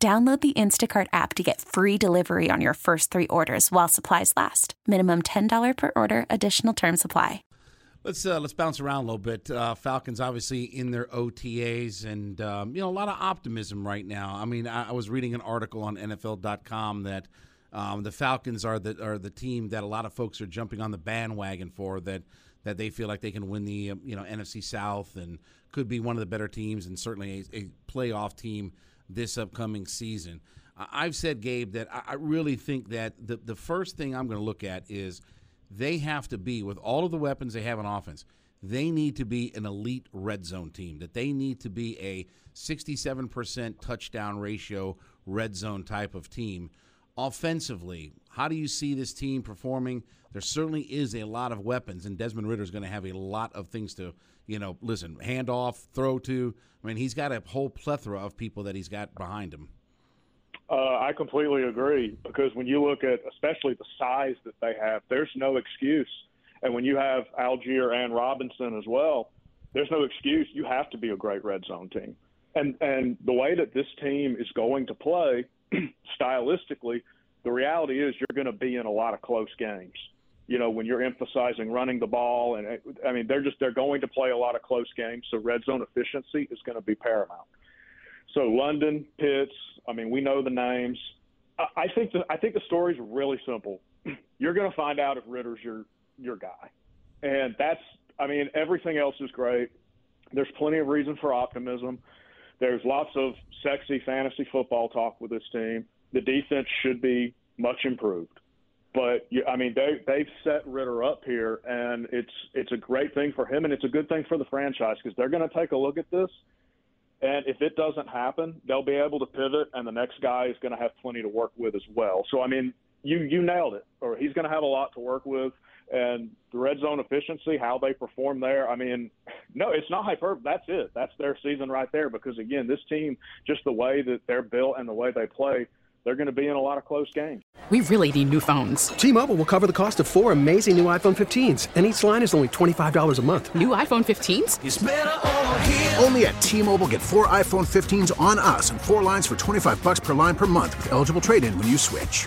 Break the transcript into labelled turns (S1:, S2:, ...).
S1: Download the Instacart app to get free delivery on your first three orders while supplies last. Minimum $10 per order, additional term supply.
S2: Let's uh, let's bounce around a little bit. Uh, Falcons obviously in their OTAs, and um, you know a lot of optimism right now. I mean, I, I was reading an article on NFL.com that um, the Falcons are the are the team that a lot of folks are jumping on the bandwagon for. That that they feel like they can win the you know NFC South and could be one of the better teams, and certainly a, a playoff team this upcoming season. I've said, Gabe, that I really think that the, the first thing I'm going to look at is they have to be, with all of the weapons they have on offense, they need to be an elite red zone team, that they need to be a 67% touchdown ratio red zone type of team. Offensively, how do you see this team performing? There certainly is a lot of weapons, and Desmond Ridder is going to have a lot of things to you know, listen, hand off, throw to. I mean, he's got a whole plethora of people that he's got behind him.
S3: Uh, I completely agree because when you look at especially the size that they have, there's no excuse. And when you have Allgeier and Robinson as well, there's no excuse. You have to be a great red zone team. And and the way that this team is going to play stylistically, the reality is you're going to be in a lot of close games you know, when you're emphasizing running the ball, and I mean, they're just they're going to play a lot of close games, so red zone efficiency is going to be paramount. So London, Pitts, I mean, we know the names. I, think the I think the story's really simple. You're going to find out if Ridder's your your guy, and that's I mean, everything else is great. There's plenty of reason for optimism. There's lots of sexy fantasy football talk with this team. The defense should be much improved but I mean they they've set Ridder up here, and it's it's a great thing for him, and it's a good thing for the franchise because they're going to take a look at this, and if it doesn't happen, they'll be able to pivot, and the next guy is going to have plenty to work with as well. So I mean, you you nailed it, or he's going to have a lot to work with, and the red zone efficiency, how they perform there. I mean, no, it's not hyper. That's it. That's their season right there. Because again, this team, just the way that they're built and the way they play they're going to be in a lot of close games.
S4: We really need new phones.
S5: T-Mobile will cover the cost of four amazing new iPhone 15s, and each line is only $25 a month.
S4: New iPhone 15s?
S6: Only at T-Mobile get four iPhone 15s on us and four lines for 25 bucks per line per month with eligible trade-in when you switch.